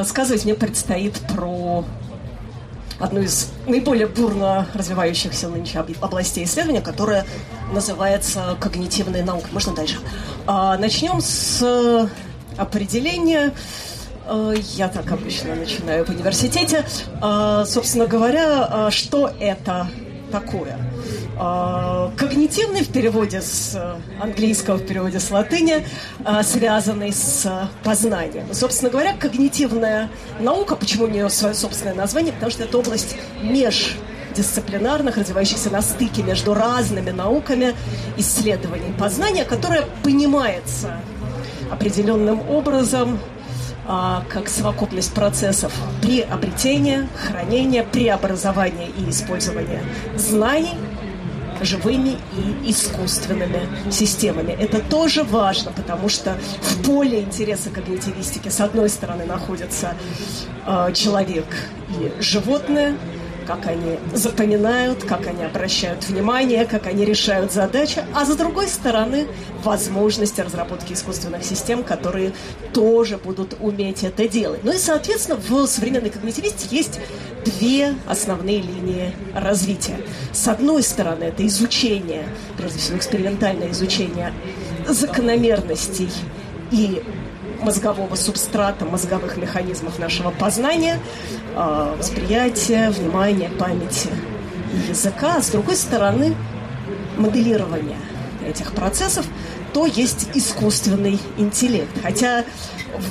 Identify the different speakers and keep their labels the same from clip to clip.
Speaker 1: рассказывать мне предстоит про одну из наиболее бурно развивающихся нынче областей исследования, которая называется когнитивная наука. Можно дальше? А, начнем с определения Э, я так обычно начинаю в университете. Э, собственно говоря, э, что это такое? Когнитивный в переводе с английского, в переводе с латыни, связанный с познанием. Собственно говоря, когнитивная наука, почему у нее свое собственное название? Потому что это область междисциплинарных, развивающихся на стыке между разными науками исследований познания, которая понимается определенным образом а, как совокупность процессов приобретения, хранения, преобразования и использования знаний живыми и искусственными системами. Это тоже важно, потому что в поле интереса когнитивистики с одной стороны находится э, человек и животное, как они запоминают, как они обращают внимание, как они решают задачи, а с другой стороны возможности разработки искусственных систем, которые тоже будут уметь это делать. Ну и, соответственно, в современной когнитивистике есть две основные линии развития. С одной стороны, это изучение, прежде всего экспериментальное изучение закономерностей и мозгового субстрата, мозговых механизмов нашего познания, а, восприятия, внимания, памяти и языка. А с другой стороны, моделирование этих процессов, то есть искусственный интеллект. Хотя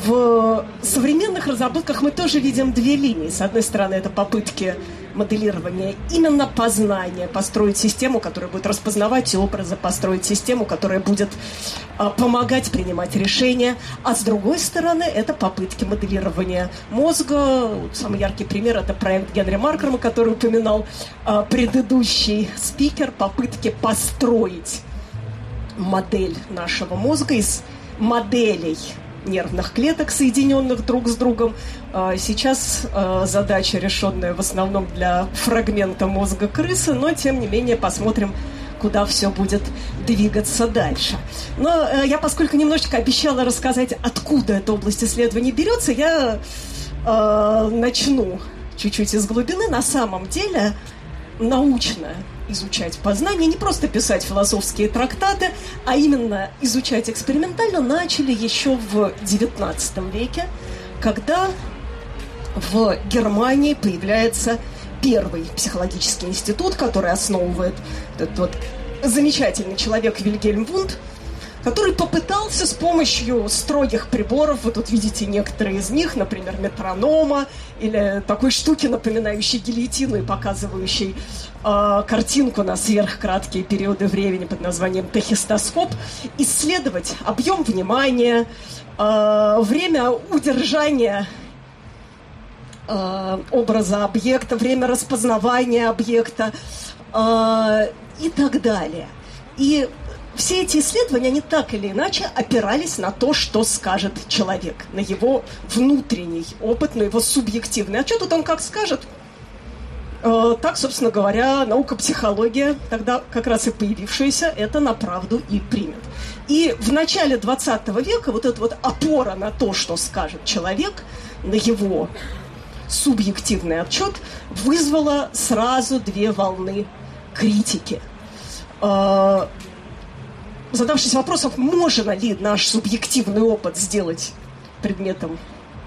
Speaker 1: в современных разработках мы тоже видим две линии. С одной стороны, это попытки моделирования именно познания, построить систему, которая будет распознавать образы, построить систему, которая будет а, помогать принимать решения. А с другой стороны, это попытки моделирования мозга. Самый яркий пример – это проект Генри Маркерма, который упоминал а, предыдущий спикер, попытки построить модель нашего мозга из моделей нервных клеток, соединенных друг с другом. А, сейчас а, задача, решенная в основном для фрагмента мозга крысы, но тем не менее посмотрим, куда все будет двигаться дальше. Но э, я, поскольку немножечко обещала рассказать, откуда эта область исследований берется, я э, начну чуть-чуть из глубины. На самом деле научно изучать познание, не просто писать философские трактаты, а именно изучать экспериментально начали еще в XIX веке, когда в Германии появляется первый психологический институт, который основывает этот вот замечательный человек Вильгельм Вунд – который попытался с помощью строгих приборов, вы тут видите некоторые из них, например, метронома или такой штуки, напоминающей гильотину и показывающей э, картинку на сверхкраткие периоды времени под названием тахистоскоп, исследовать объем внимания, э, время удержания э, образа объекта, время распознавания объекта э, и так далее. И все эти исследования, они так или иначе опирались на то, что скажет человек, на его внутренний опыт, на его субъективный. А что тут он как скажет? Э, так, собственно говоря, наука психология, тогда как раз и появившаяся, это на правду и примет. И в начале 20 века вот эта вот опора на то, что скажет человек, на его субъективный отчет, вызвала сразу две волны критики. Э, задавшись вопросом, можно ли наш субъективный опыт сделать предметом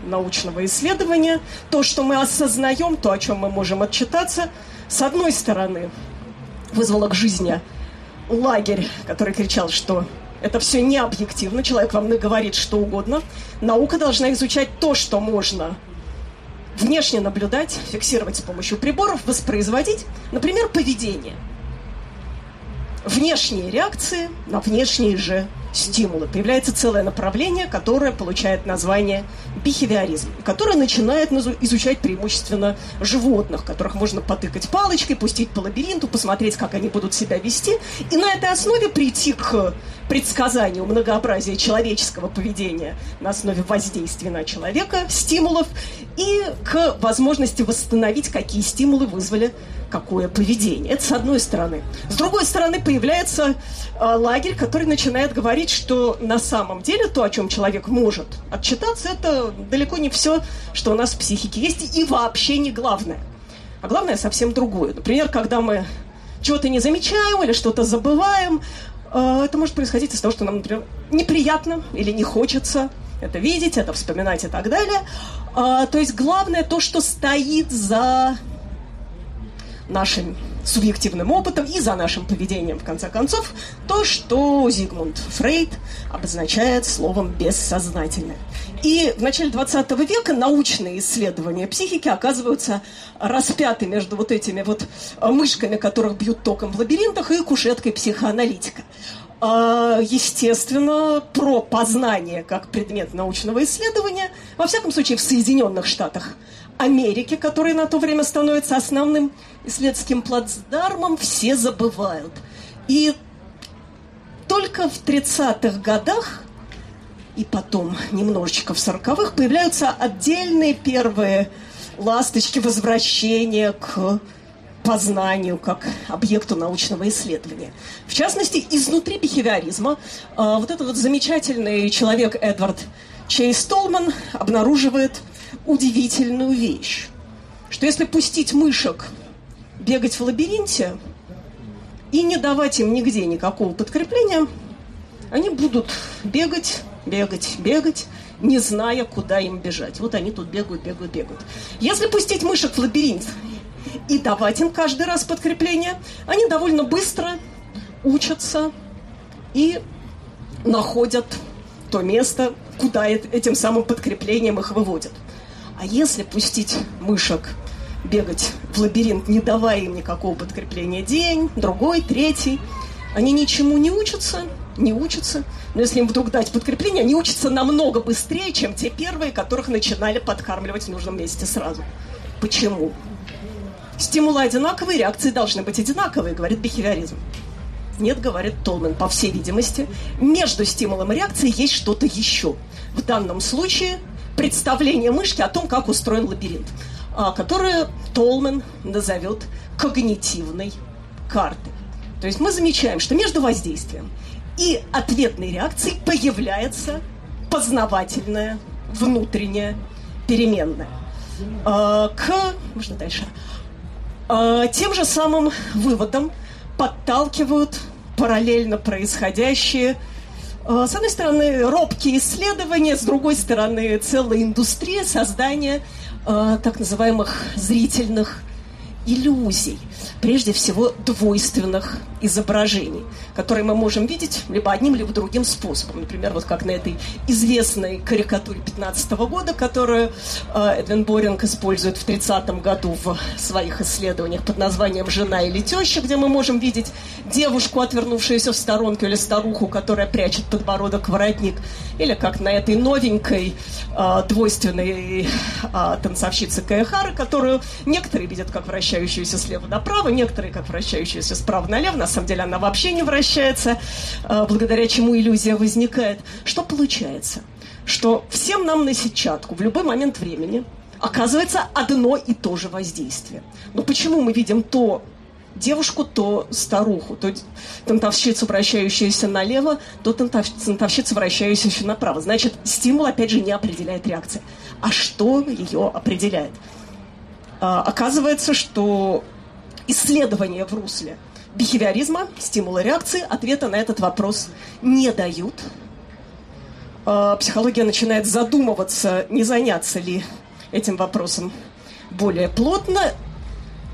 Speaker 1: научного исследования, то, что мы осознаем, то, о чем мы можем отчитаться, с одной стороны, вызвало к жизни лагерь, который кричал, что это все не объективно, человек вам наговорит что угодно. Наука должна изучать то, что можно внешне наблюдать, фиксировать с помощью приборов, воспроизводить, например, поведение – внешние реакции на внешние же стимулы. Появляется целое направление, которое получает название бихевиоризм, которое начинает изучать преимущественно животных, которых можно потыкать палочкой, пустить по лабиринту, посмотреть, как они будут себя вести, и на этой основе прийти к предсказанию многообразия человеческого поведения на основе воздействия на человека, стимулов, и к возможности восстановить, какие стимулы вызвали какое поведение. Это с одной стороны. С другой стороны, появляется э, лагерь, который начинает говорить, что на самом деле то, о чем человек может отчитаться, это далеко не все, что у нас в психике есть, и вообще не главное. А главное совсем другое. Например, когда мы чего-то не замечаем или что-то забываем, э, это может происходить из-за того, что нам, например, неприятно или не хочется это видеть, это вспоминать и так далее. Э, то есть главное то, что стоит за нашим субъективным опытом и за нашим поведением, в конце концов, то, что Зигмунд Фрейд обозначает словом «бессознательное». И в начале 20 века научные исследования психики оказываются распяты между вот этими вот мышками, которых бьют током в лабиринтах, и кушеткой психоаналитика. А, естественно, про познание как предмет научного исследования, во всяком случае в Соединенных Штатах Америки, который на то время становится основным исследовательским плацдармом, все забывают. И только в 30-х годах и потом немножечко в 40-х появляются отдельные первые ласточки возвращения к познанию как объекту научного исследования. В частности, изнутри бихевиоризма э, вот этот вот замечательный человек Эдвард Чейз Толман обнаруживает удивительную вещь, что если пустить мышек бегать в лабиринте и не давать им нигде никакого подкрепления, они будут бегать, бегать, бегать, не зная, куда им бежать. Вот они тут бегают, бегают, бегают. Если пустить мышек в лабиринт и давать им каждый раз подкрепление, они довольно быстро учатся и находят то место, куда этим самым подкреплением их выводят. А если пустить мышек бегать в лабиринт, не давая им никакого подкрепления день, другой, третий, они ничему не учатся, не учатся. Но если им вдруг дать подкрепление, они учатся намного быстрее, чем те первые, которых начинали подкармливать в нужном месте сразу. Почему? Стимулы одинаковые, реакции должны быть одинаковые, говорит бихевиоризм. Нет, говорит Толмен, по всей видимости, между стимулом и реакцией есть что-то еще. В данном случае представление мышки о том, как устроен лабиринт, а, которое Толмен назовет когнитивной картой. То есть мы замечаем, что между воздействием и ответной реакцией появляется познавательная внутренняя переменная. А, к, можно дальше, а, тем же самым выводом подталкивают параллельно происходящие с одной стороны, робкие исследования, с другой стороны, целая индустрия создания э, так называемых зрительных иллюзий, прежде всего двойственных изображений, которые мы можем видеть либо одним, либо другим способом. Например, вот как на этой известной карикатуре 15 года, которую э, Эдвин Боринг использует в 30 году в своих исследованиях под названием «Жена или теща», где мы можем видеть девушку, отвернувшуюся в сторонку, или старуху, которая прячет подбородок в воротник, или как на этой новенькой э, двойственной э, танцовщице Каехары, которую некоторые видят как вращающуюся слева направо, некоторые как вращающуюся справа налево, на самом деле она вообще не вращается, э, благодаря чему иллюзия возникает. Что получается? Что всем нам на сетчатку в любой момент времени оказывается одно и то же воздействие. Но почему мы видим то девушку, то старуху, то танцовщицу, вращающуюся налево, то танцовщицу, вращающуюся направо. Значит, стимул, опять же, не определяет реакция. А что ее определяет? А, оказывается, что исследования в русле бихевиоризма, стимула реакции, ответа на этот вопрос не дают. А, психология начинает задумываться, не заняться ли этим вопросом более плотно,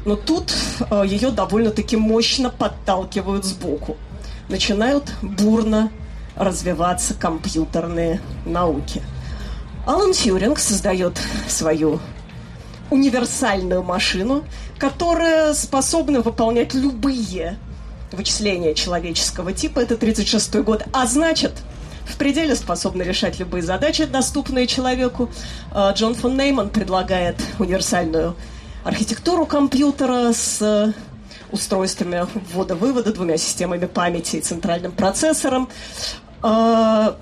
Speaker 1: но тут а, ее довольно-таки мощно подталкивают сбоку. Начинают бурно развиваться компьютерные науки. Алан Тьюринг создает свою универсальную машину, которая способна выполнять любые вычисления человеческого типа. Это 36 год. А значит, в пределе способна решать любые задачи, доступные человеку. А, Джон фон Нейман предлагает универсальную архитектуру компьютера с устройствами ввода-вывода, двумя системами памяти и центральным процессором. А,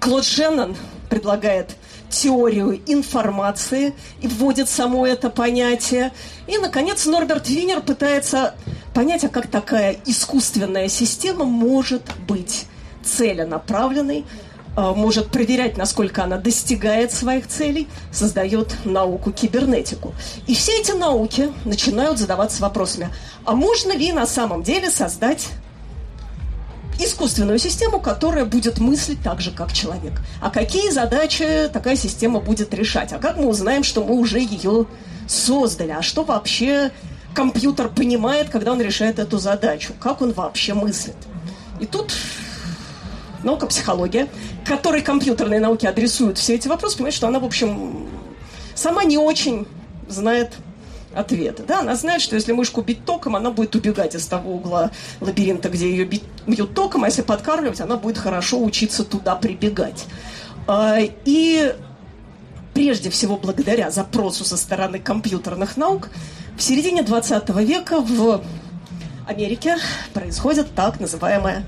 Speaker 1: Клод Шеннон предлагает теорию информации и вводит само это понятие. И, наконец, Норберт Винер пытается понять, а как такая искусственная система может быть целенаправленной, а, может проверять, насколько она достигает своих целей, создает науку кибернетику. И все эти науки начинают задаваться вопросами, а можно ли на самом деле создать искусственную систему, которая будет мыслить так же, как человек. А какие задачи такая система будет решать? А как мы узнаем, что мы уже ее создали? А что вообще компьютер понимает, когда он решает эту задачу? Как он вообще мыслит? И тут наука психология, которой компьютерные науки адресуют все эти вопросы, понимает, что она, в общем, сама не очень знает ответы. Да, она знает, что если мышку бить током, она будет убегать из того угла лабиринта, где ее бить, бьют током, а если подкармливать, она будет хорошо учиться туда прибегать. А, и прежде всего благодаря запросу со стороны компьютерных наук в середине 20 века в Америке происходит так называемая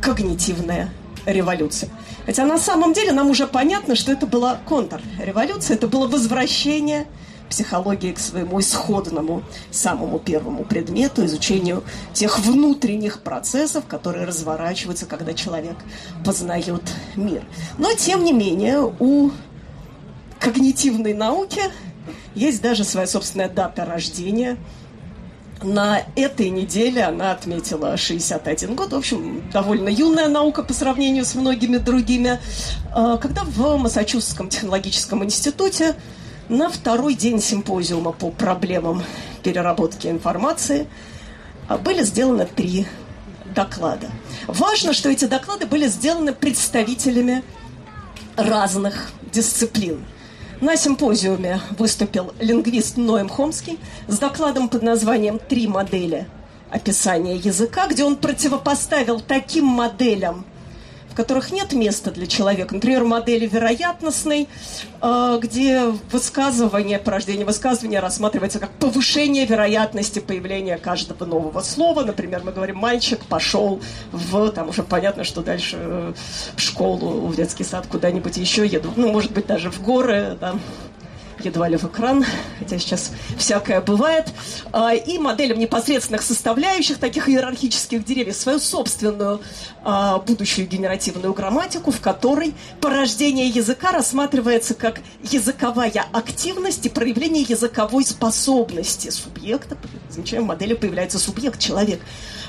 Speaker 1: когнитивная революция. Хотя на самом деле нам уже понятно, что это была контрреволюция, это было возвращение психологии к своему исходному, самому первому предмету, изучению тех внутренних процессов, которые разворачиваются, когда человек познает мир. Но, тем не менее, у когнитивной науки есть даже своя собственная дата рождения – на этой неделе она отметила 61 год. В общем, довольно юная наука по сравнению с многими другими. А, когда в Массачусетском технологическом институте на второй день симпозиума по проблемам переработки информации а, были сделаны три доклада. Важно, что эти доклады были сделаны представителями разных дисциплин – на симпозиуме выступил лингвист Ноем Хомский с докладом под названием «Три модели описания языка», где он противопоставил таким моделям – которых нет места для человека. Например, модели вероятностной, э, где высказывание, порождение высказывания рассматривается как повышение вероятности появления каждого нового слова. Например, мы говорим «мальчик пошел в...» Там уже понятно, что дальше э, в школу, в детский сад, куда-нибудь еще еду. Ну, может быть, даже в горы, да, едва ли в экран, хотя сейчас всякое бывает, а, и моделям непосредственных составляющих таких иерархических деревьев свою собственную а, будущую генеративную грамматику, в которой порождение языка рассматривается как языковая активность и проявление языковой способности субъекта. Замечаем, в модели появляется субъект, человек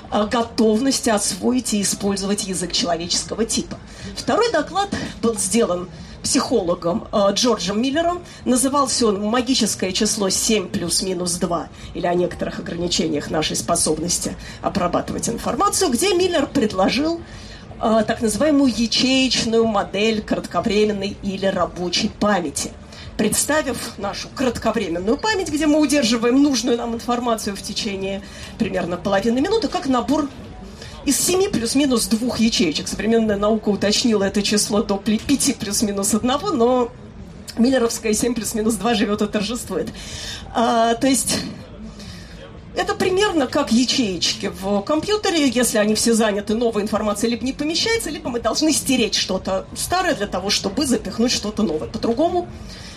Speaker 1: а, готовности освоить и использовать язык человеческого типа. Второй доклад был сделан психологом э, Джорджем Миллером. Назывался он «Магическое число 7 плюс-минус 2» или о некоторых ограничениях нашей способности обрабатывать информацию, где Миллер предложил э, так называемую ячеечную модель кратковременной или рабочей памяти – представив нашу кратковременную память, где мы удерживаем нужную нам информацию в течение примерно половины минуты, как набор из 7 плюс-минус двух ячеечек. Современная наука уточнила это число до 5 плюс-минус одного, но Миллеровская 7 плюс-минус 2 живет и торжествует. А, то есть это примерно как ячеечки в компьютере. Если они все заняты, новая информация либо не помещается, либо мы должны стереть что-то старое для того, чтобы запихнуть что-то новое. По-другому,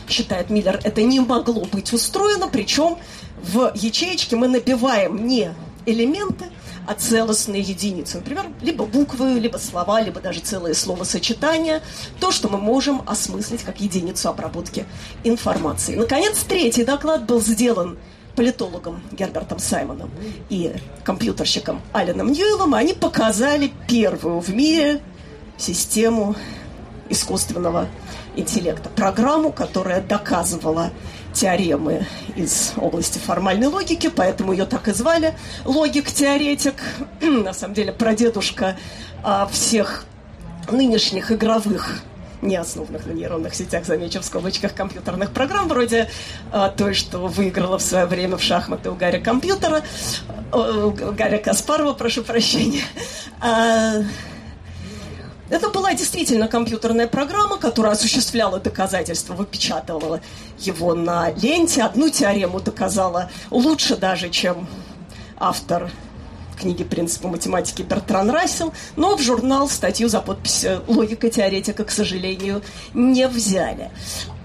Speaker 1: считает Миллер, это не могло быть устроено. Причем в ячеечке мы набиваем не элементы, а целостные единицы. Например, либо буквы, либо слова, либо даже целые словосочетания. То, что мы можем осмыслить как единицу обработки информации. Наконец, третий доклад был сделан политологом Гербертом Саймоном и компьютерщиком Аленом Ньюэллом. Они показали первую в мире систему искусственного интеллекта. Программу, которая доказывала теоремы из области формальной логики, поэтому ее так и звали логик-теоретик. На самом деле прадедушка а, всех нынешних игровых не основанных на нейронных сетях, замечу в скобочках, компьютерных программ, вроде а, той, что выиграла в свое время в шахматы у Гарри Компьютера, у Гарри Каспарова, прошу прощения. А, это была действительно компьютерная программа, которая осуществляла доказательства, выпечатывала его на ленте. Одну теорему доказала лучше даже, чем автор книги «Принципы математики» Бертран Рассел, но в журнал статью за подписью «Логика теоретика», к сожалению, не взяли.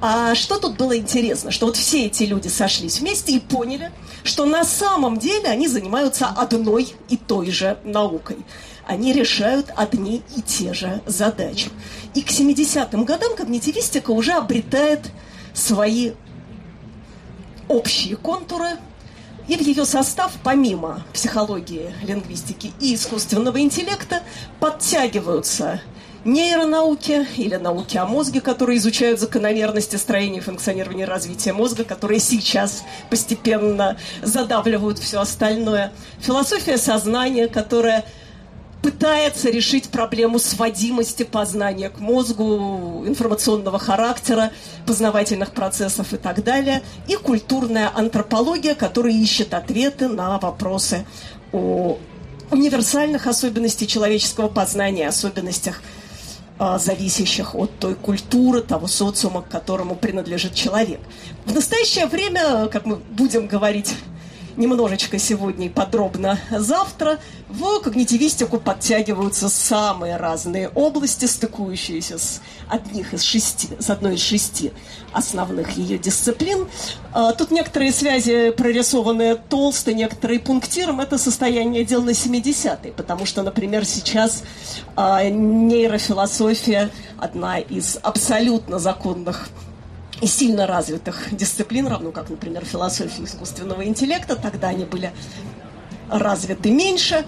Speaker 1: А что тут было интересно? Что вот все эти люди сошлись вместе и поняли, что на самом деле они занимаются одной и той же наукой. Они решают одни и те же задачи. И к 70-м годам когнитивистика уже обретает свои общие контуры, и в ее состав, помимо психологии, лингвистики и искусственного интеллекта, подтягиваются нейронауки или науки о мозге, которые изучают закономерности строения и функционирования развития мозга, которые сейчас постепенно задавливают все остальное. Философия сознания, которая пытается решить проблему сводимости познания к мозгу, информационного характера, познавательных процессов и так далее, и культурная антропология, которая ищет ответы на вопросы о универсальных особенностях человеческого познания, особенностях а, зависящих от той культуры, того социума, к которому принадлежит человек. В настоящее время, как мы будем говорить немножечко сегодня и подробно завтра, в когнитивистику подтягиваются самые разные области, стыкующиеся с одних из шести, с одной из шести основных ее дисциплин. А, тут некоторые связи прорисованы толсто, некоторые пунктиром. Это состояние дел на 70-е, потому что, например, сейчас а, нейрофилософия одна из абсолютно законных и сильно развитых дисциплин, равно как, например, философия искусственного интеллекта, тогда они были развиты меньше.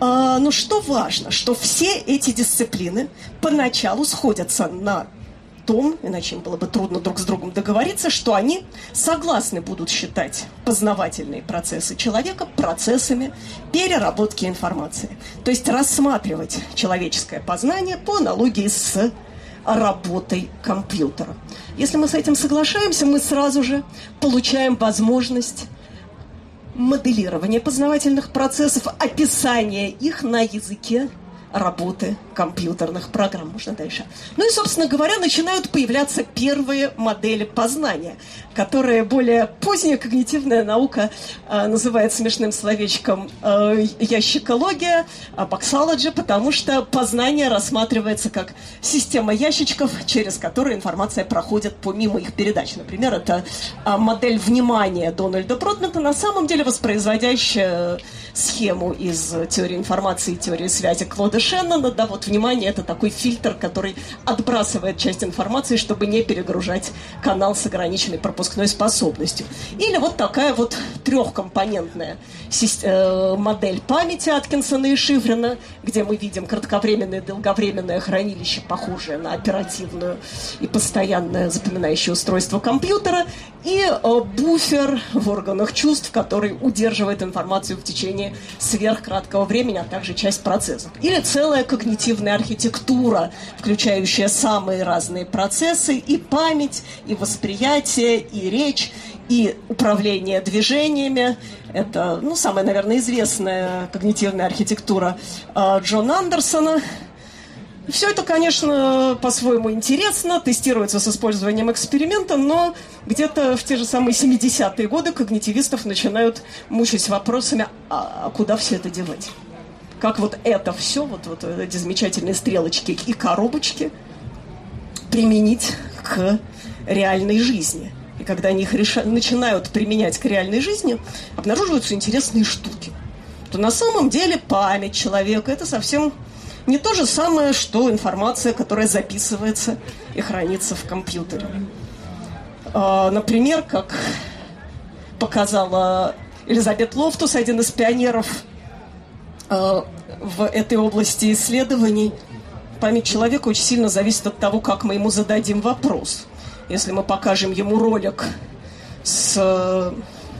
Speaker 1: А, но что важно, что все эти дисциплины поначалу сходятся на том, иначе им было бы трудно друг с другом договориться, что они согласны будут считать познавательные процессы человека процессами переработки информации. То есть рассматривать человеческое познание по аналогии с работой компьютера. Если мы с этим соглашаемся, мы сразу же получаем возможность моделирования познавательных процессов, описания их на языке работы компьютерных программ. Можно дальше. Ну и, собственно говоря, начинают появляться первые модели познания, которые более поздняя когнитивная наука э, называет смешным словечком э, ящикология, э, боксологи, потому что познание рассматривается как система ящичков, через которые информация проходит помимо их передач. Например, это э, модель внимания Дональда Бродмента, на самом деле воспроизводящая схему из теории информации и теории связи Клода Шеннона. Да, вот, внимание, это такой фильтр, который отбрасывает часть информации, чтобы не перегружать канал с ограниченной пропускной способностью. Или вот такая вот трехкомпонентная модель памяти Аткинсона и Шифрина, где мы видим кратковременное и долговременное хранилище, похожее на оперативную и постоянное запоминающее устройство компьютера, и э, буфер в органах чувств, который удерживает информацию в течение сверхкраткого времени, а также часть процессов. Или целая когнитивная архитектура, включающая самые разные процессы, и память, и восприятие, и речь, и управление движениями. Это, ну, самая, наверное, известная когнитивная архитектура э, Джона Андерсона – все это, конечно, по-своему интересно, тестируется с использованием эксперимента, но где-то в те же самые 70-е годы когнитивистов начинают мучить вопросами, а, а куда все это девать? Как вот это все, вот, вот эти замечательные стрелочки и коробочки применить к реальной жизни? Когда они их реша... начинают применять к реальной жизни, обнаруживаются интересные штуки. То на самом деле память человека – это совсем не то же самое, что информация, которая записывается и хранится в компьютере. А, например, как показала Элизабет Лофтус, один из пионеров а, в этой области исследований, память человека очень сильно зависит от того, как мы ему зададим вопрос. Если мы покажем ему ролик с э,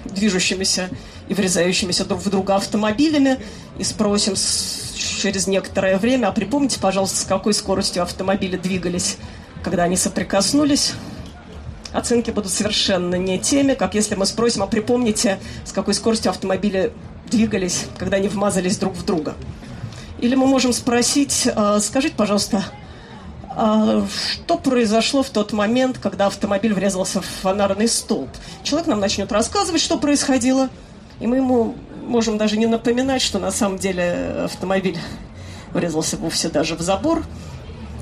Speaker 1: движущимися и врезающимися друг в друга автомобилями и спросим, через некоторое время. А припомните, пожалуйста, с какой скоростью автомобили двигались, когда они соприкоснулись. Оценки будут совершенно не теми, как если мы спросим, а припомните, с какой скоростью автомобили двигались, когда они вмазались друг в друга. Или мы можем спросить, «А, скажите, пожалуйста, что произошло в тот момент, когда автомобиль врезался в фонарный столб? Человек нам начнет рассказывать, что происходило, и мы ему можем даже не напоминать, что на самом деле автомобиль врезался вовсе даже в забор.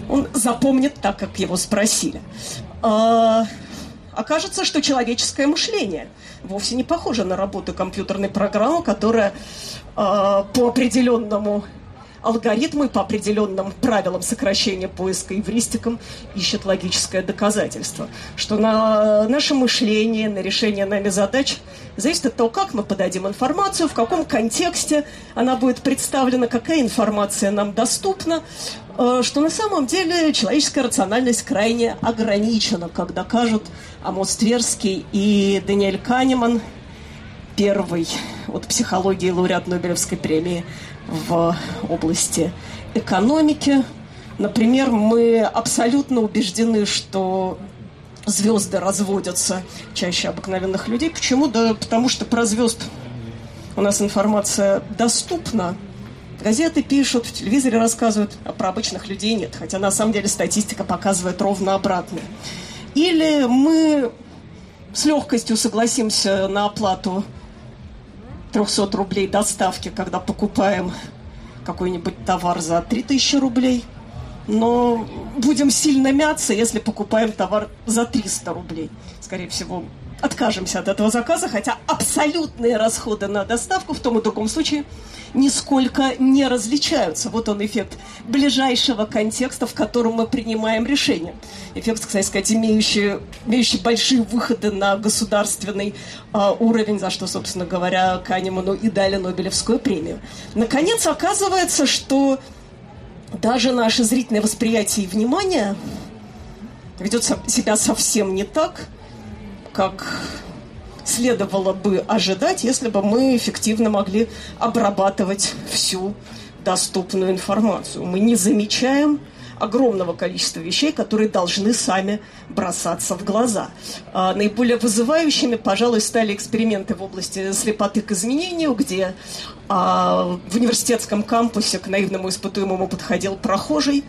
Speaker 1: Он запомнит так, как его спросили. А, окажется, что человеческое мышление вовсе не похоже на работу компьютерной программы, которая а, по определенному алгоритмы по определенным правилам сокращения поиска эвристикам ищет логическое доказательство, что на наше мышление, на решение нами задач зависит от того, как мы подадим информацию, в каком контексте она будет представлена, какая информация нам доступна, э, что на самом деле человеческая рациональность крайне ограничена, как докажут Амос Тверский и Даниэль Канеман, первый от психологии лауреат Нобелевской премии в области экономики. Например, мы абсолютно убеждены, что звезды разводятся чаще обыкновенных людей. Почему? Да потому что про звезд у нас информация доступна. Газеты пишут, в телевизоре рассказывают, а про обычных людей нет. Хотя на самом деле статистика показывает ровно обратное. Или мы с легкостью согласимся на оплату 300 рублей доставки, когда покупаем какой-нибудь товар за 3000 рублей. Но будем сильно мяться, если покупаем товар за 300 рублей. Скорее всего, откажемся от этого заказа, хотя абсолютные расходы на доставку в том и другом случае нисколько не различаются. Вот он эффект ближайшего контекста, в котором мы принимаем решение. Эффект, кстати сказать, имеющий, имеющий большие выходы на государственный э, уровень, за что, собственно говоря, Канеману и дали Нобелевскую премию. Наконец, оказывается, что даже наше зрительное восприятие и внимание ведет себя совсем не так – как следовало бы ожидать, если бы мы эффективно могли обрабатывать всю доступную информацию. Мы не замечаем огромного количества вещей, которые должны сами бросаться в глаза. А наиболее вызывающими, пожалуй, стали эксперименты в области слепоты к изменению, где а, в университетском кампусе к наивному испытуемому подходил прохожий,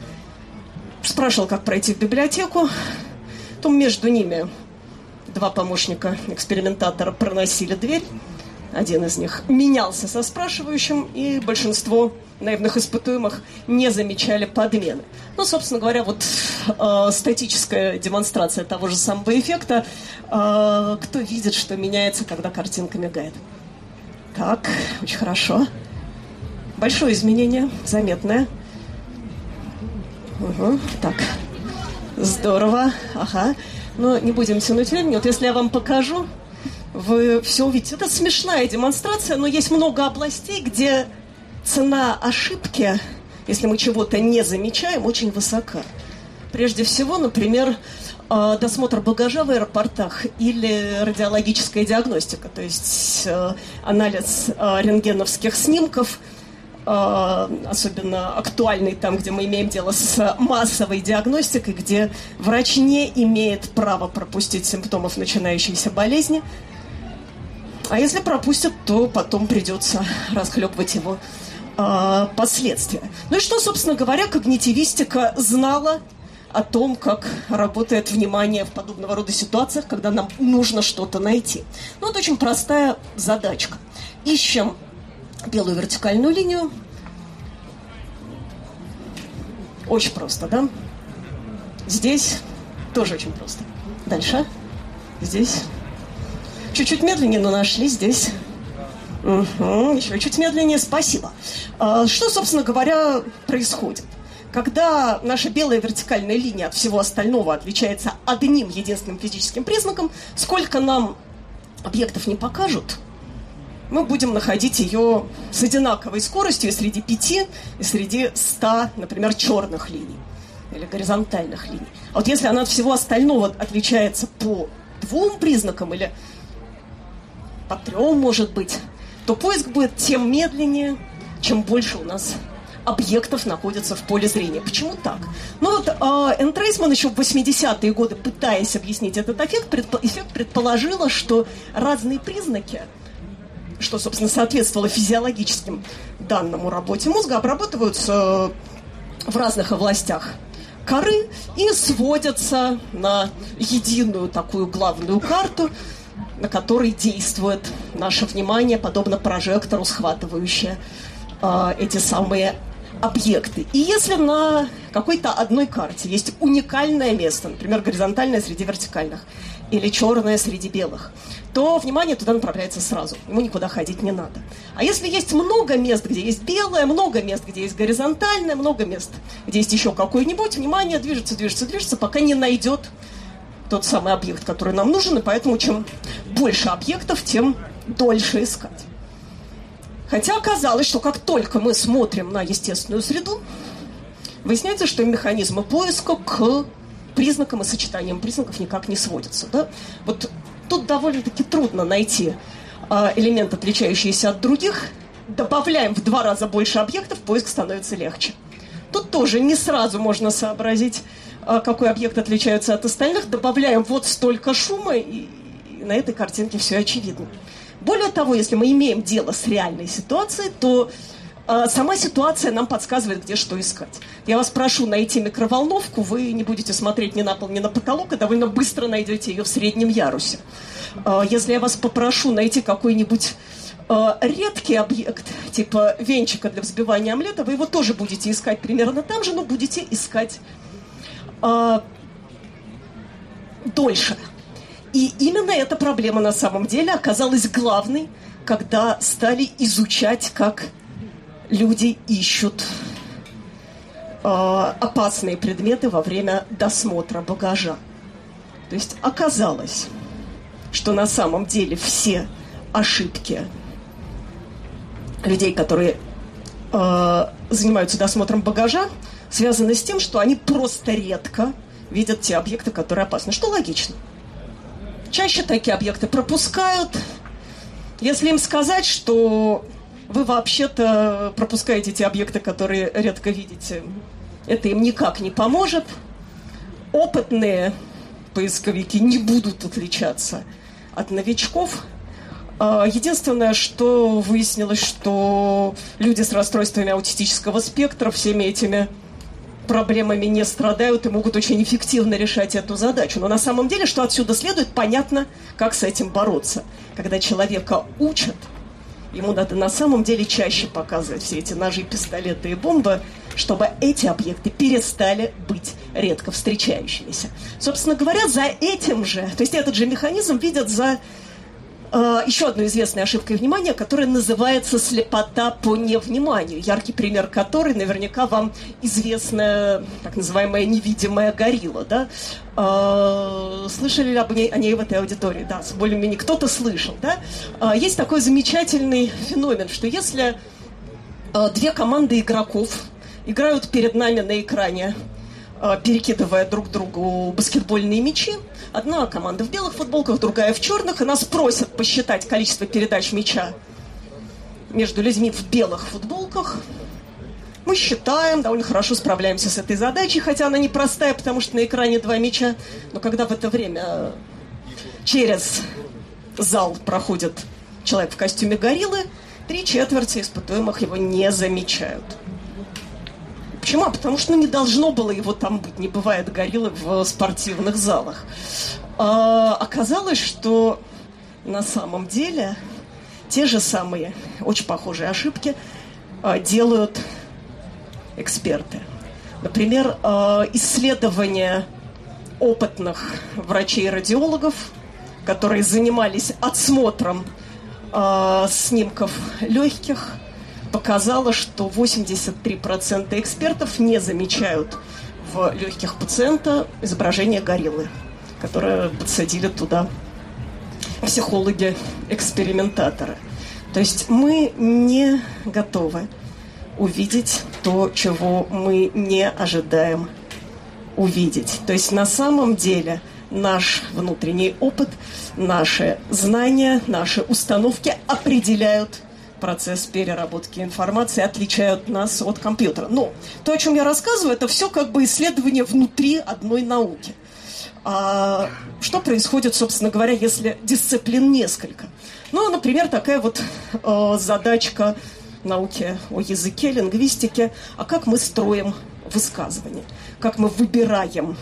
Speaker 1: спрашивал, как пройти в библиотеку, то между ними два помощника экспериментатора проносили дверь. Один из них менялся со спрашивающим, и большинство наивных испытуемых не замечали подмены. Ну, собственно говоря, вот э, статическая демонстрация того же самого эффекта. Э, кто видит, что меняется, когда картинка мигает? Так, очень хорошо. Большое изменение, заметное. Угу, так, здорово, ага. Но не будем тянуть времени. Вот если я вам покажу, вы все увидите. Это смешная демонстрация, но есть много областей, где цена ошибки, если мы чего-то не замечаем, очень высока. Прежде всего, например, э, досмотр багажа в аэропортах или радиологическая диагностика, то есть э, анализ э, рентгеновских снимков – особенно актуальный там, где мы имеем дело с массовой диагностикой, где врач не имеет права пропустить симптомов начинающейся болезни. А если пропустят, то потом придется расхлебывать его э, последствия. Ну и что, собственно говоря, когнитивистика знала о том, как работает внимание в подобного рода ситуациях, когда нам нужно что-то найти. Ну, это очень простая задачка. Ищем белую вертикальную линию. Очень просто, да? Здесь тоже очень просто. Дальше. Здесь. Чуть-чуть медленнее, но нашли здесь. Угу, еще чуть медленнее, спасибо. А, что, собственно говоря, происходит? Когда наша белая вертикальная линия от всего остального отличается одним единственным физическим признаком, сколько нам объектов не покажут – мы будем находить ее с одинаковой скоростью и среди пяти, и среди ста, например, черных линий или горизонтальных линий. А вот если она от всего остального отличается по двум признакам или по трем, может быть, то поиск будет тем медленнее, чем больше у нас объектов находится в поле зрения. Почему так? Ну вот э, Энн Трейсман еще в 80-е годы, пытаясь объяснить этот эффект, предпо- эффект предположила, что разные признаки – что, собственно, соответствовало физиологическим данным о работе мозга, обрабатываются в разных областях коры и сводятся на единую такую главную карту, на который действует наше внимание, подобно прожектору, схватывающее э, эти самые объекты. И если на какой-то одной карте есть уникальное место, например, горизонтальное среди вертикальных, или черное среди белых, то внимание туда направляется сразу. Ему никуда ходить не надо. А если есть много мест, где есть белое, много мест, где есть горизонтальное, много мест, где есть еще какое-нибудь, внимание движется, движется, движется, пока не найдет тот самый объект, который нам нужен, и поэтому чем больше объектов, тем дольше искать. Хотя оказалось, что как только мы смотрим на естественную среду, выясняется, что механизмы поиска к признакам и сочетаниям признаков никак не сводятся. Да? Вот тут довольно-таки трудно найти э, элемент, отличающийся от других. Добавляем в два раза больше объектов, поиск становится легче. Тут тоже не сразу можно сообразить, э, какой объект отличается от остальных. Добавляем вот столько шума, и, на этой картинке все очевидно. Более того, если мы имеем дело с реальной ситуацией, то сама ситуация нам подсказывает, где что искать. Я вас прошу найти микроволновку, вы не будете смотреть ни на пол, ни на потолок, и довольно быстро найдете ее в среднем ярусе. Э, если я вас попрошу найти какой-нибудь э, редкий объект, типа венчика для взбивания омлета, вы его тоже будете искать примерно там же, но будете искать дольше. И именно эта проблема на самом деле оказалась главной, когда стали изучать, как люди ищут э, опасные предметы во время досмотра багажа. То есть оказалось, что на самом деле все ошибки людей, которые э, занимаются досмотром багажа, связаны с тем, что они просто редко видят те объекты, которые опасны. Что логично. Чаще такие объекты пропускают. Если им сказать, что вы вообще-то пропускаете те объекты, которые редко видите, это им никак не поможет. Опытные поисковики не будут отличаться от новичков. А, единственное, что выяснилось, что люди с расстройствами аутистического спектра всеми этими проблемами не страдают и могут очень эффективно решать эту задачу. Но на самом деле, что отсюда следует, понятно, как с этим бороться. Когда человека учат, ему надо на самом деле чаще показывать все эти ножи, пистолеты и бомбы, чтобы эти объекты перестали быть редко встречающимися. Собственно говоря, за этим же, то есть этот же механизм видят за еще одной известной ошибкой внимания, которая называется слепота по невниманию. Яркий пример которой наверняка вам известная так называемая невидимая горилла. Да? Uh, слышали ли об ней, о ней в этой аудитории? Да, более-менее кто-то слышал. Да? Uh, есть такой замечательный феномен, что если две команды игроков играют перед нами на экране перекидывая друг другу баскетбольные мячи. Одна команда в белых футболках, другая в черных, и нас просят посчитать количество передач мяча между людьми в белых футболках. Мы считаем, довольно хорошо справляемся с этой задачей, хотя она непростая, потому что на экране два мяча. Но когда в это время через зал проходит человек в костюме гориллы, три четверти испытуемых его не замечают. Почему? А потому что ну, не должно было его там быть. Не бывает гориллы в спортивных залах. А, оказалось, что на самом деле те же самые, очень похожие ошибки а, делают эксперты. Например, а, исследования опытных врачей-радиологов, которые занимались отсмотром а, снимков легких – показала, что 83% экспертов не замечают в легких пациента изображение гориллы, которое подсадили туда психологи-экспериментаторы. То есть мы не готовы увидеть то, чего мы не ожидаем увидеть. То есть на самом деле наш внутренний опыт, наши знания, наши установки определяют процесс переработки информации отличают нас от компьютера. Но то, о чем я рассказываю, это все как бы исследование внутри одной науки. А что происходит, собственно говоря, если дисциплин несколько? Ну, например, такая вот э, задачка науки о языке, лингвистике, а как мы строим высказывание, как мы выбираем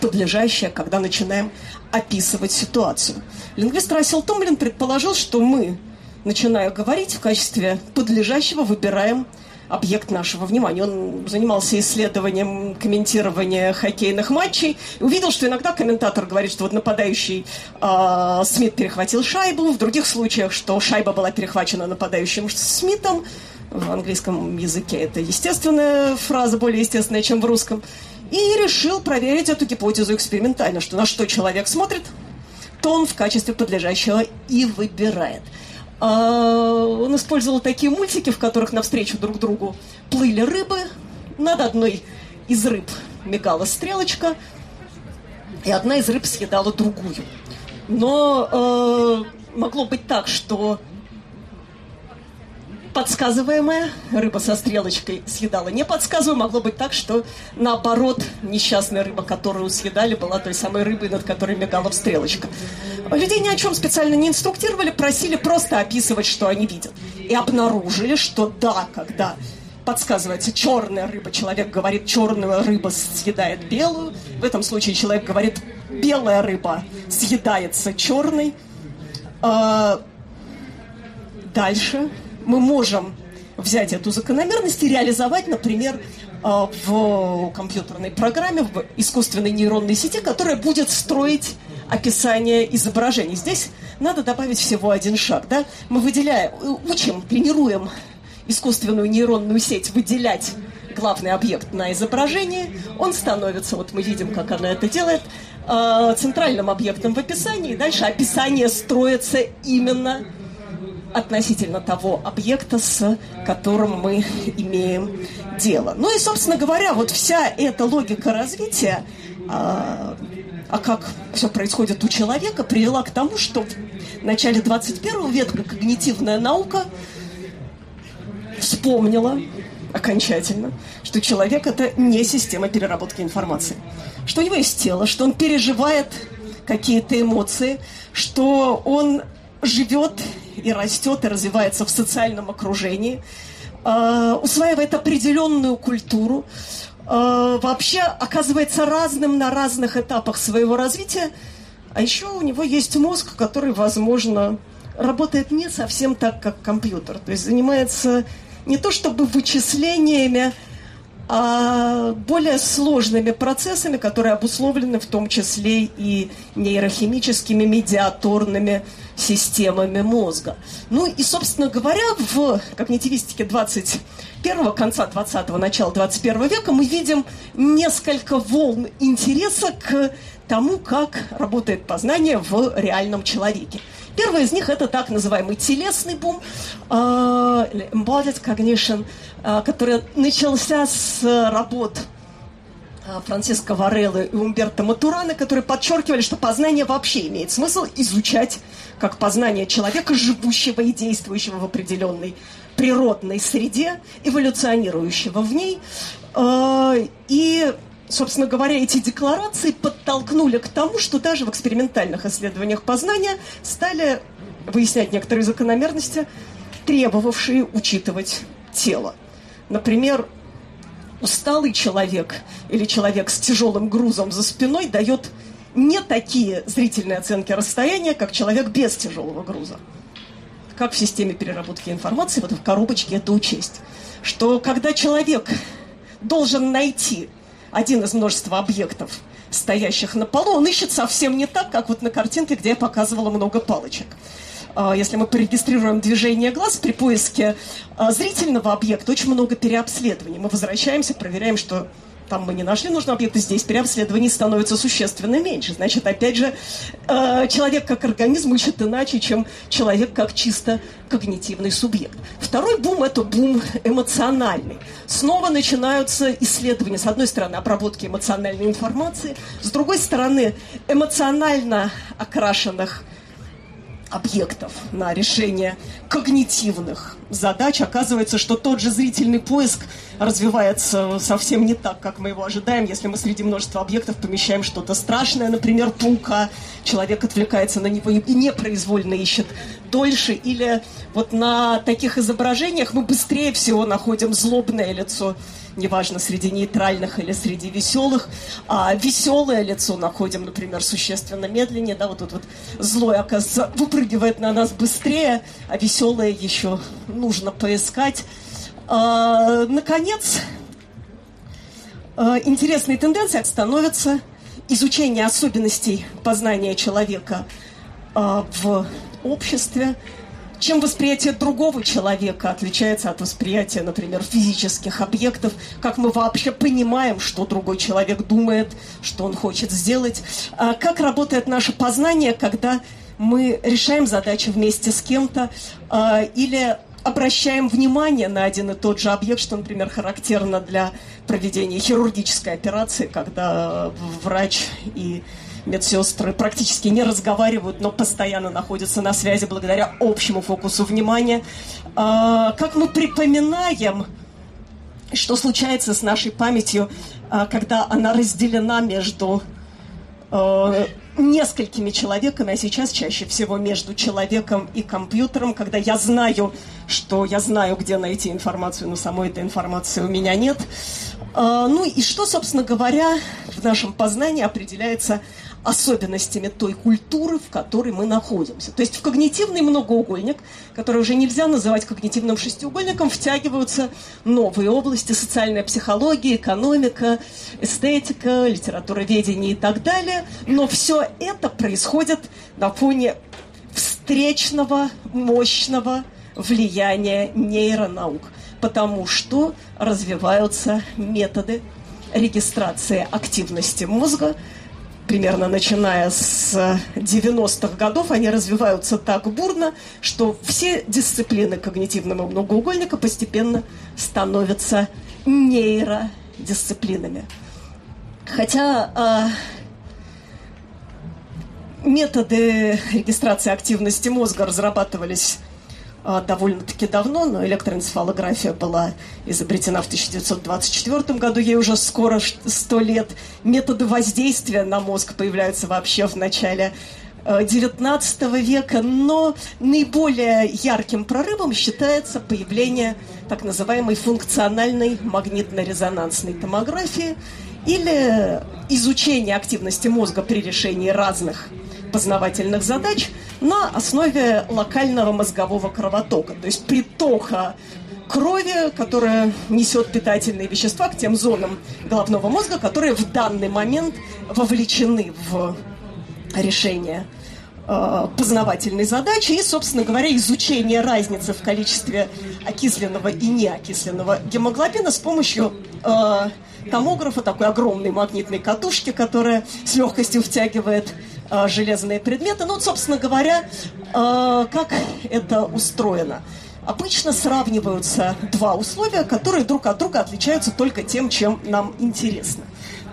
Speaker 1: подлежащее, когда начинаем описывать ситуацию. Лингвист Рассел Томлин предположил, что мы, начиная говорить, в качестве подлежащего выбираем объект нашего внимания. Он занимался исследованием комментирования хоккейных матчей увидел, что иногда комментатор говорит, что вот нападающий э, Смит перехватил шайбу, в других случаях, что шайба была перехвачена нападающим Смитом. В английском языке это естественная фраза, более естественная, чем в русском. И решил проверить эту гипотезу экспериментально, что на что человек смотрит, то он в качестве подлежащего и выбирает. А, он использовал такие мультики, в которых навстречу друг другу плыли рыбы. Над одной из рыб мигала стрелочка, и одна из рыб съедала другую. Но э, могло быть так, что подсказываемая рыба со стрелочкой съедала не подсказывая, могло быть так, что наоборот несчастная рыба, которую съедали, была той самой рыбой, над которой мигала стрелочка. Людей ни о чем специально не инструктировали, просили просто описывать, что они видят. И обнаружили, что да, когда подсказывается черная рыба, человек говорит, черная рыба съедает белую. В этом случае человек говорит, белая рыба съедается черной. А дальше мы можем взять эту закономерность и реализовать, например, а, в компьютерной программе, в искусственной нейронной сети, которая будет строить описание изображений. Здесь надо добавить всего один шаг. Да? Мы выделяем, учим, тренируем искусственную нейронную сеть выделять главный объект на изображении. Он становится, вот мы видим, как она это делает, а, центральным объектом в описании. Дальше описание строится именно относительно того объекта, с которым мы имеем дело. Ну и, собственно говоря, вот вся эта логика развития, а, а как все происходит у человека, привела к тому, что в начале 21 века когнитивная наука вспомнила окончательно, что человек это не система переработки информации, что у него есть тело, что он переживает какие-то эмоции, что он живет и растет, и развивается в социальном окружении, э, усваивает определенную культуру, э, вообще оказывается разным на разных этапах своего развития, а еще у него есть мозг, который, возможно, работает не совсем так, как компьютер, то есть занимается не то чтобы вычислениями, а более сложными процессами, которые обусловлены в том числе и нейрохимическими медиаторными системами мозга. Ну и, собственно говоря, в когнитивистике 21 конца 20-го, начала 21 века мы видим несколько волн интереса к тому, как работает познание в реальном человеке. Первый из них это так называемый телесный бум, э, embodied cognition, э, который начался с работ э, Франциско Вареллы и Умберто Матурана, которые подчеркивали, что познание вообще имеет смысл изучать как познание человека, живущего и действующего в определенной природной среде, эволюционирующего в ней. И собственно говоря, эти декларации подтолкнули к тому, что даже в экспериментальных исследованиях познания стали выяснять некоторые закономерности, требовавшие учитывать тело. Например, усталый человек или человек с тяжелым грузом за спиной дает не такие зрительные оценки расстояния, как человек без тяжелого груза. Как в системе переработки информации, вот в коробочке это учесть. Что когда человек должен найти один из множества объектов, стоящих на полу, он ищет совсем не так, как вот на картинке, где я показывала много палочек. А, если мы порегистрируем движение глаз при поиске а, зрительного объекта, очень много переобследований. Мы возвращаемся, проверяем, что там мы не нашли нужный объект, и здесь переобследований становится существенно меньше. Значит, опять же, э, человек как организм ищет иначе, чем человек как чисто когнитивный субъект. Второй бум – это бум эмоциональный. Снова начинаются исследования, с одной стороны, обработки эмоциональной информации, с другой стороны, эмоционально окрашенных объектов на решение когнитивных задач. Оказывается, что тот же зрительный поиск развивается совсем не так, как мы его ожидаем. Если мы среди множества объектов помещаем что-то страшное, например, паука, человек отвлекается на него и непроизвольно ищет дольше. Или вот на таких изображениях мы быстрее всего находим злобное лицо неважно, среди нейтральных или среди веселых. А веселое лицо находим, например, существенно медленнее. Да, вот тут вот злой, оказывается, выпрыгивает на нас быстрее, а веселое еще нужно поискать. А, наконец, а, интересной тенденцией становится изучение особенностей познания человека а, в обществе, чем восприятие другого человека отличается от восприятия, например, физических объектов, как мы вообще понимаем, что другой человек думает, что он хочет сделать, а как работает наше познание, когда мы решаем задачи вместе с кем-то а, или обращаем внимание на один и тот же объект, что, например, характерно для проведения хирургической операции, когда врач и медсестры практически не разговаривают, но постоянно находятся на связи благодаря общему фокусу внимания. А, как мы припоминаем, что случается с нашей памятью, а, когда она разделена между а, несколькими человеками, а сейчас чаще всего между человеком и компьютером, когда я знаю, что я знаю, где найти информацию, но самой этой информации у меня нет. Ну и что, собственно говоря, в нашем познании определяется особенностями той культуры, в которой мы находимся. То есть в когнитивный многоугольник, который уже нельзя называть когнитивным шестиугольником, втягиваются новые области социальная психология, экономика, эстетика, литературоведение и так далее. Но все это происходит на фоне встречного, мощного влияния нейронаук, потому что развиваются методы регистрации активности мозга, примерно начиная с 90-х годов, они развиваются так бурно, что все дисциплины когнитивного многоугольника постепенно становятся нейродисциплинами. Хотя э, методы регистрации активности мозга разрабатывались довольно-таки давно, но электроэнцефалография была изобретена в 1924 году, ей уже скоро 100 лет. Методы воздействия на мозг появляются вообще в начале XIX э, века, но наиболее ярким прорывом считается появление так называемой функциональной магнитно-резонансной томографии или изучение активности мозга при решении разных познавательных задач на основе локального мозгового кровотока, то есть притока крови, которая несет питательные вещества к тем зонам головного мозга, которые в данный момент вовлечены в решение э, познавательной задачи и, собственно говоря, изучение разницы в количестве окисленного и неокисленного гемоглобина с помощью э, томографа, такой огромной магнитной катушки, которая с легкостью втягивает э, железные предметы. Ну, собственно говоря, э, как это устроено. Обычно сравниваются два условия, которые друг от друга отличаются только тем, чем нам интересно.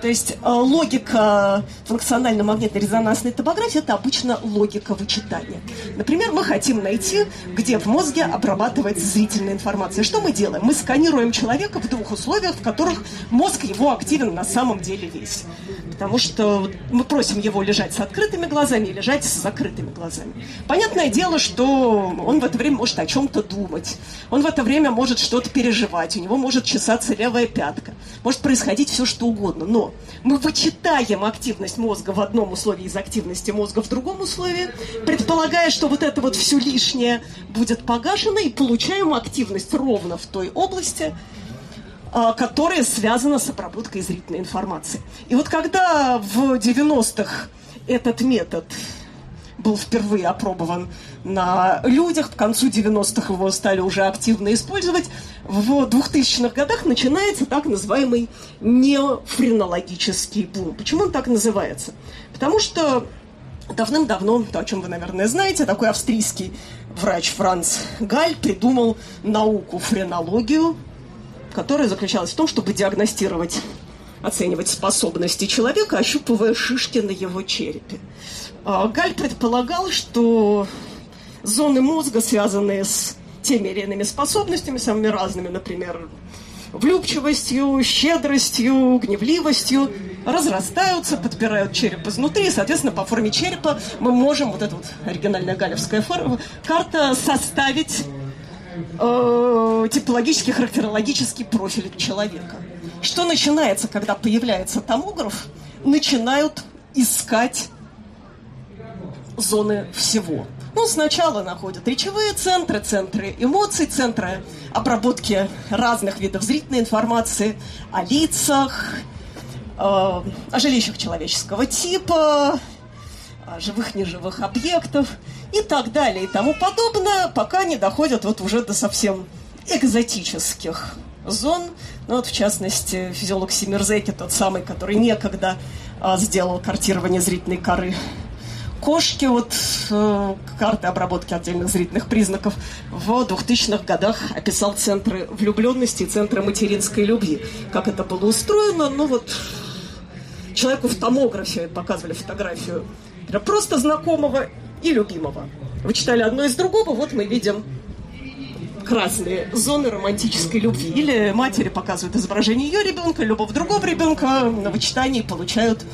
Speaker 1: То есть э, логика функционально-магнитной резонансной томографии – это обычно логика вычитания. Например, мы хотим найти, где в мозге обрабатывается зрительная информация. Что мы делаем? Мы сканируем человека в двух условиях, в которых мозг его активен на самом деле весь. Потому что мы просим его лежать с открытыми глазами и лежать с закрытыми глазами. Понятное дело, что он в это время может о чем-то думать. Он в это время может что-то переживать. У него может чесаться левая пятка. Может происходить все, что угодно. Но мы вычитаем активность мозга в одном условии из активности мозга в другом условии, предполагая, что вот это вот все лишнее будет погашено, и получаем активность ровно в той области, которая связана с обработкой зрительной информации. И вот когда в 90-х этот метод был впервые опробован на людях. К концу 90-х его стали уже активно использовать. В 2000-х годах начинается так называемый неофренологический бум. Почему он так называется? Потому что давным-давно, то, о чем вы, наверное, знаете, такой австрийский врач Франц Галь придумал науку френологию, которая заключалась в том, чтобы диагностировать оценивать способности человека, ощупывая шишки на его черепе. А, Галь предполагал, что зоны мозга, связанные с теми или иными способностями, самыми разными, например, влюбчивостью, щедростью, гневливостью, разрастаются, подпирают череп изнутри, и, соответственно, по форме черепа мы можем, вот эта вот оригинальная галевская форма, карта составить э, типологический, характерологический профиль человека. Что начинается, когда появляется томограф? Начинают искать зоны всего. Ну, сначала находят речевые центры, центры эмоций, центры обработки разных видов зрительной информации о лицах, э, о жилищах человеческого типа, о живых, неживых объектов и так далее и тому подобное, пока не доходят вот уже до совсем экзотических зон. Ну, вот, в частности, физиолог Симирзеки, тот самый, который некогда а, сделал картирование зрительной коры кошки, вот э, карты обработки отдельных зрительных признаков, в 2000-х годах описал центры влюбленности и центры материнской любви. Как это было устроено, ну вот человеку в томографе показывали фотографию просто знакомого и любимого. Вы читали одно из другого, вот мы видим красные зоны романтической любви. Или матери показывают изображение ее ребенка, любовь другого ребенка, на вычитании получают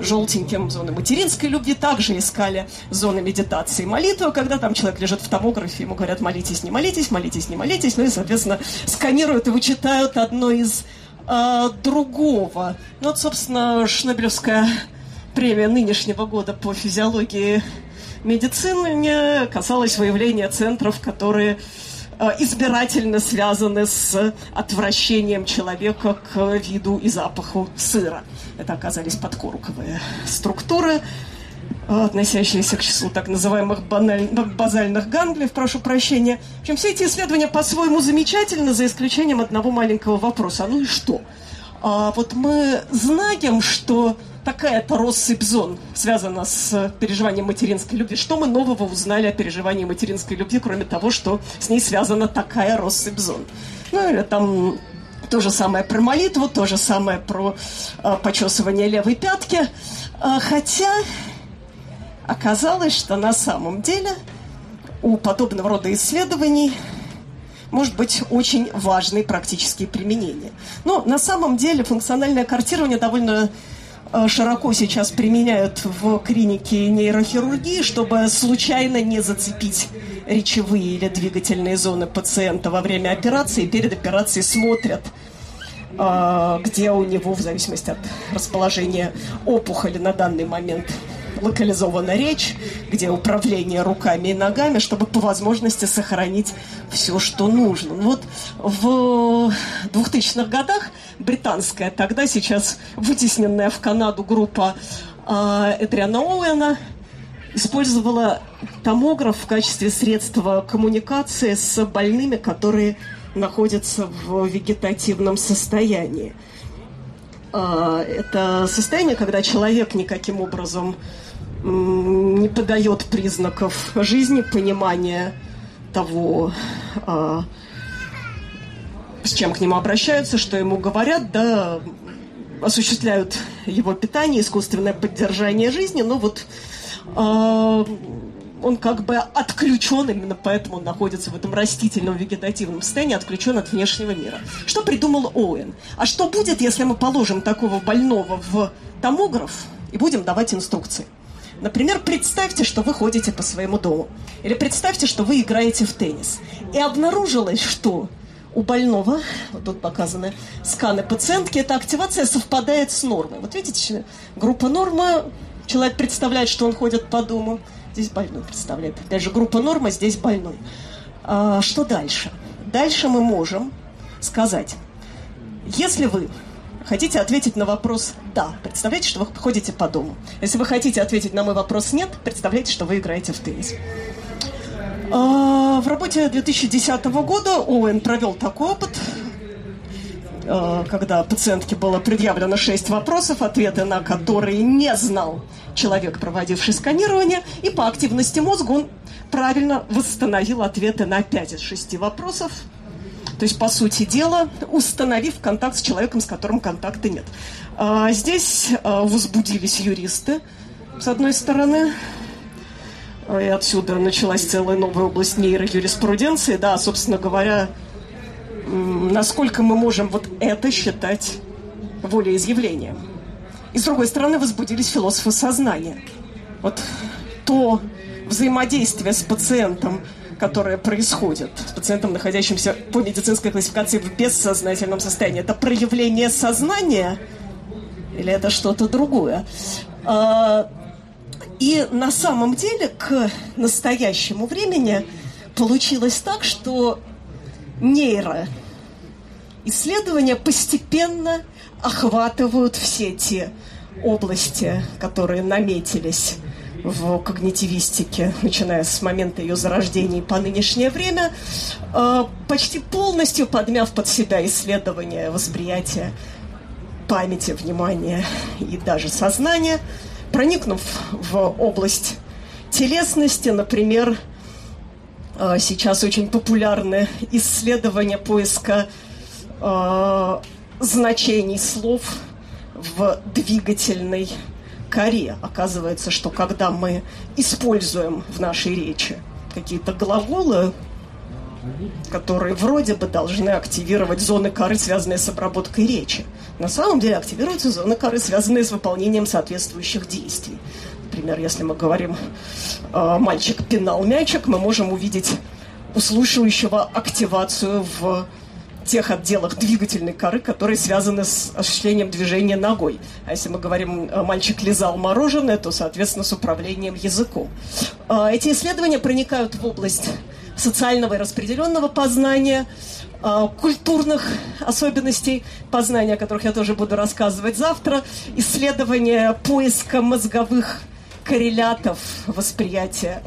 Speaker 1: желтеньким зоны материнской любви, также искали зоны медитации и молитвы, когда там человек лежит в томографе, ему говорят, молитесь, не молитесь, молитесь, не молитесь, ну и, соответственно, сканируют и вычитают одно из э, другого. Ну вот, собственно, Шнобелевская премия нынешнего года по физиологии медицины касалась выявления центров, которые Э, избирательно связаны с отвращением человека к виду и запаху сыра. Это оказались подкорковые структуры, э, относящиеся к числу так называемых баналь... базальных ганглиев, прошу прощения. В общем, все эти исследования по-своему замечательны, за исключением одного маленького вопроса. Ну и что? А вот мы знаем, что такая-то россыпь зон связана с переживанием материнской любви. Что мы нового узнали о переживании материнской любви, кроме того, что с ней связана такая россыпь зон? Ну, или там то же самое про молитву, то же самое про э, почесывание левой пятки. Э, хотя оказалось, что на самом деле у подобного рода исследований может быть очень важные практические применения. Но на самом деле функциональное картирование довольно Э, широко сейчас применяют в клинике нейрохирургии, чтобы случайно не зацепить речевые или двигательные зоны пациента во время операции. Перед операцией смотрят, э, где у него, в зависимости от расположения опухоли на данный момент, локализована речь, где управление руками и ногами, чтобы по возможности сохранить все, что нужно. Вот в 2000-х годах британская, тогда сейчас вытесненная в Канаду группа э, Эдриана Оуэна использовала томограф в качестве средства коммуникации с больными, которые находятся в вегетативном состоянии. А, это состояние, когда человек никаким образом не подает признаков жизни, понимания того, а, с чем к нему обращаются, что ему говорят, да, осуществляют его питание, искусственное поддержание жизни, но вот э, он как бы отключен, именно поэтому он находится в этом растительном вегетативном состоянии, отключен от внешнего мира. Что придумал Оуэн? А что будет, если мы положим такого больного в томограф и будем давать инструкции? Например, представьте, что вы ходите по своему дому. Или представьте, что вы играете в теннис. И обнаружилось, что у больного, вот тут показаны сканы пациентки, эта активация совпадает с нормой. Вот видите, группа норма, человек представляет, что он ходит по дому, здесь больной представляет. Опять же, группа норма, здесь больной. А, что дальше? Дальше мы можем сказать, если вы Хотите ответить на вопрос «да», представляете, что вы ходите по дому. Если вы хотите ответить на мой вопрос «нет», представляете, что вы играете в теннис. А, в работе 2010 года Оуэн провел такой опыт, а, когда пациентке было предъявлено шесть вопросов, ответы на которые не знал человек, проводивший сканирование, и по активности мозга он правильно восстановил ответы на пять из шести вопросов, то есть, по сути дела, установив контакт с человеком, с которым контакта нет. А здесь возбудились юристы, с одной стороны, И отсюда началась целая новая область нейроюриспруденции. Да, собственно говоря, насколько мы можем вот это считать волеизъявлением. И с другой стороны возбудились философы сознания. Вот то взаимодействие с пациентом, которое происходит с пациентом, находящимся по медицинской классификации в бессознательном состоянии, это проявление сознания или это что-то другое? И на самом деле к настоящему времени получилось так, что нейро исследования постепенно охватывают все те области, которые наметились в когнитивистике, начиная с момента ее зарождения и по нынешнее время, а, почти полностью подмяв под себя исследования восприятия памяти, внимания и даже сознания – проникнув в область телесности, например, э, сейчас очень популярны исследования поиска э, значений слов в двигательной коре. Оказывается, что когда мы используем в нашей речи какие-то глаголы, которые вроде бы должны активировать зоны коры, связанные с обработкой речи. На самом деле активируются зоны коры, связанные с выполнением соответствующих действий. Например, если мы говорим э, «мальчик пинал мячик», мы можем увидеть у активацию в тех отделах двигательной коры, которые связаны с осуществлением движения ногой. А если мы говорим «мальчик лизал мороженое», то, соответственно, с управлением языком. Э, эти исследования проникают в область социального и распределенного познания, а, культурных особенностей познания, о которых я тоже буду рассказывать завтра, исследования поиска мозговых коррелятов восприятия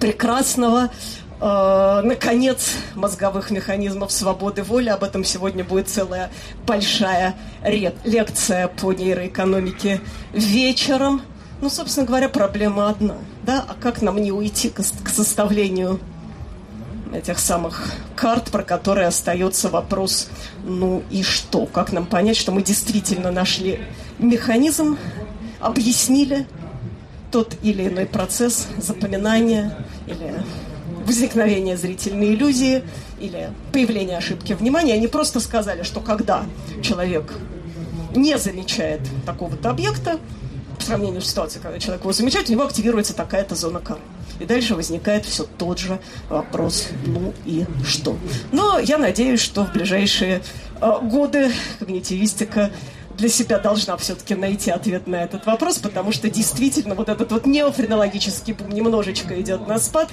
Speaker 1: прекрасного, э, наконец, мозговых механизмов свободы воли. Об этом сегодня будет целая большая лекция по нейроэкономике вечером. Ну, собственно говоря, проблема одна. Да? А как нам не уйти к, к составлению этих самых карт, про которые остается вопрос, ну и что? Как нам понять, что мы действительно нашли механизм, объяснили тот или иной процесс запоминания или возникновения зрительной иллюзии или появления ошибки внимания. Они просто сказали, что когда человек не замечает такого-то объекта, сравнению с ситуацией, когда человек его замечает, у него активируется такая-то зона коры. И дальше возникает все тот же вопрос, ну и что. Но я надеюсь, что в ближайшие э, годы когнитивистика для себя должна все-таки найти ответ на этот вопрос, потому что действительно вот этот вот неофренологический бум немножечко идет на спад,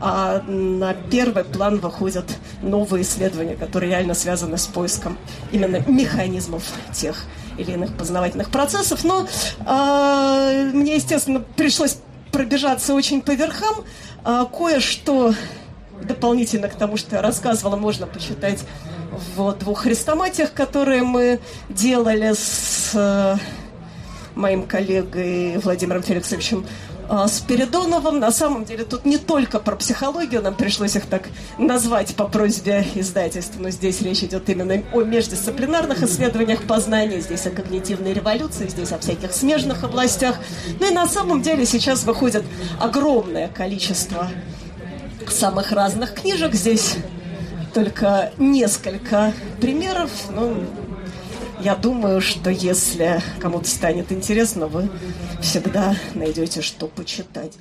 Speaker 1: а на первый план выходят новые исследования, которые реально связаны с поиском именно механизмов тех или иных познавательных процессов. Но э, мне, естественно, пришлось пробежаться очень по верхам. Э, кое-что дополнительно к тому, что я рассказывала, можно почитать в двух хрестоматиях, которые мы делали с э, моим коллегой Владимиром Феликсовичем Спиридоновым. На самом деле тут не только про психологию, нам пришлось их так назвать по просьбе издательства, но здесь речь идет именно о междисциплинарных исследованиях познания, здесь о когнитивной революции, здесь о всяких смежных областях. Ну и на самом деле сейчас выходит огромное количество самых разных книжек. Здесь только несколько примеров. Ну, я думаю, что если кому-то станет интересно, вы всегда найдете, что почитать.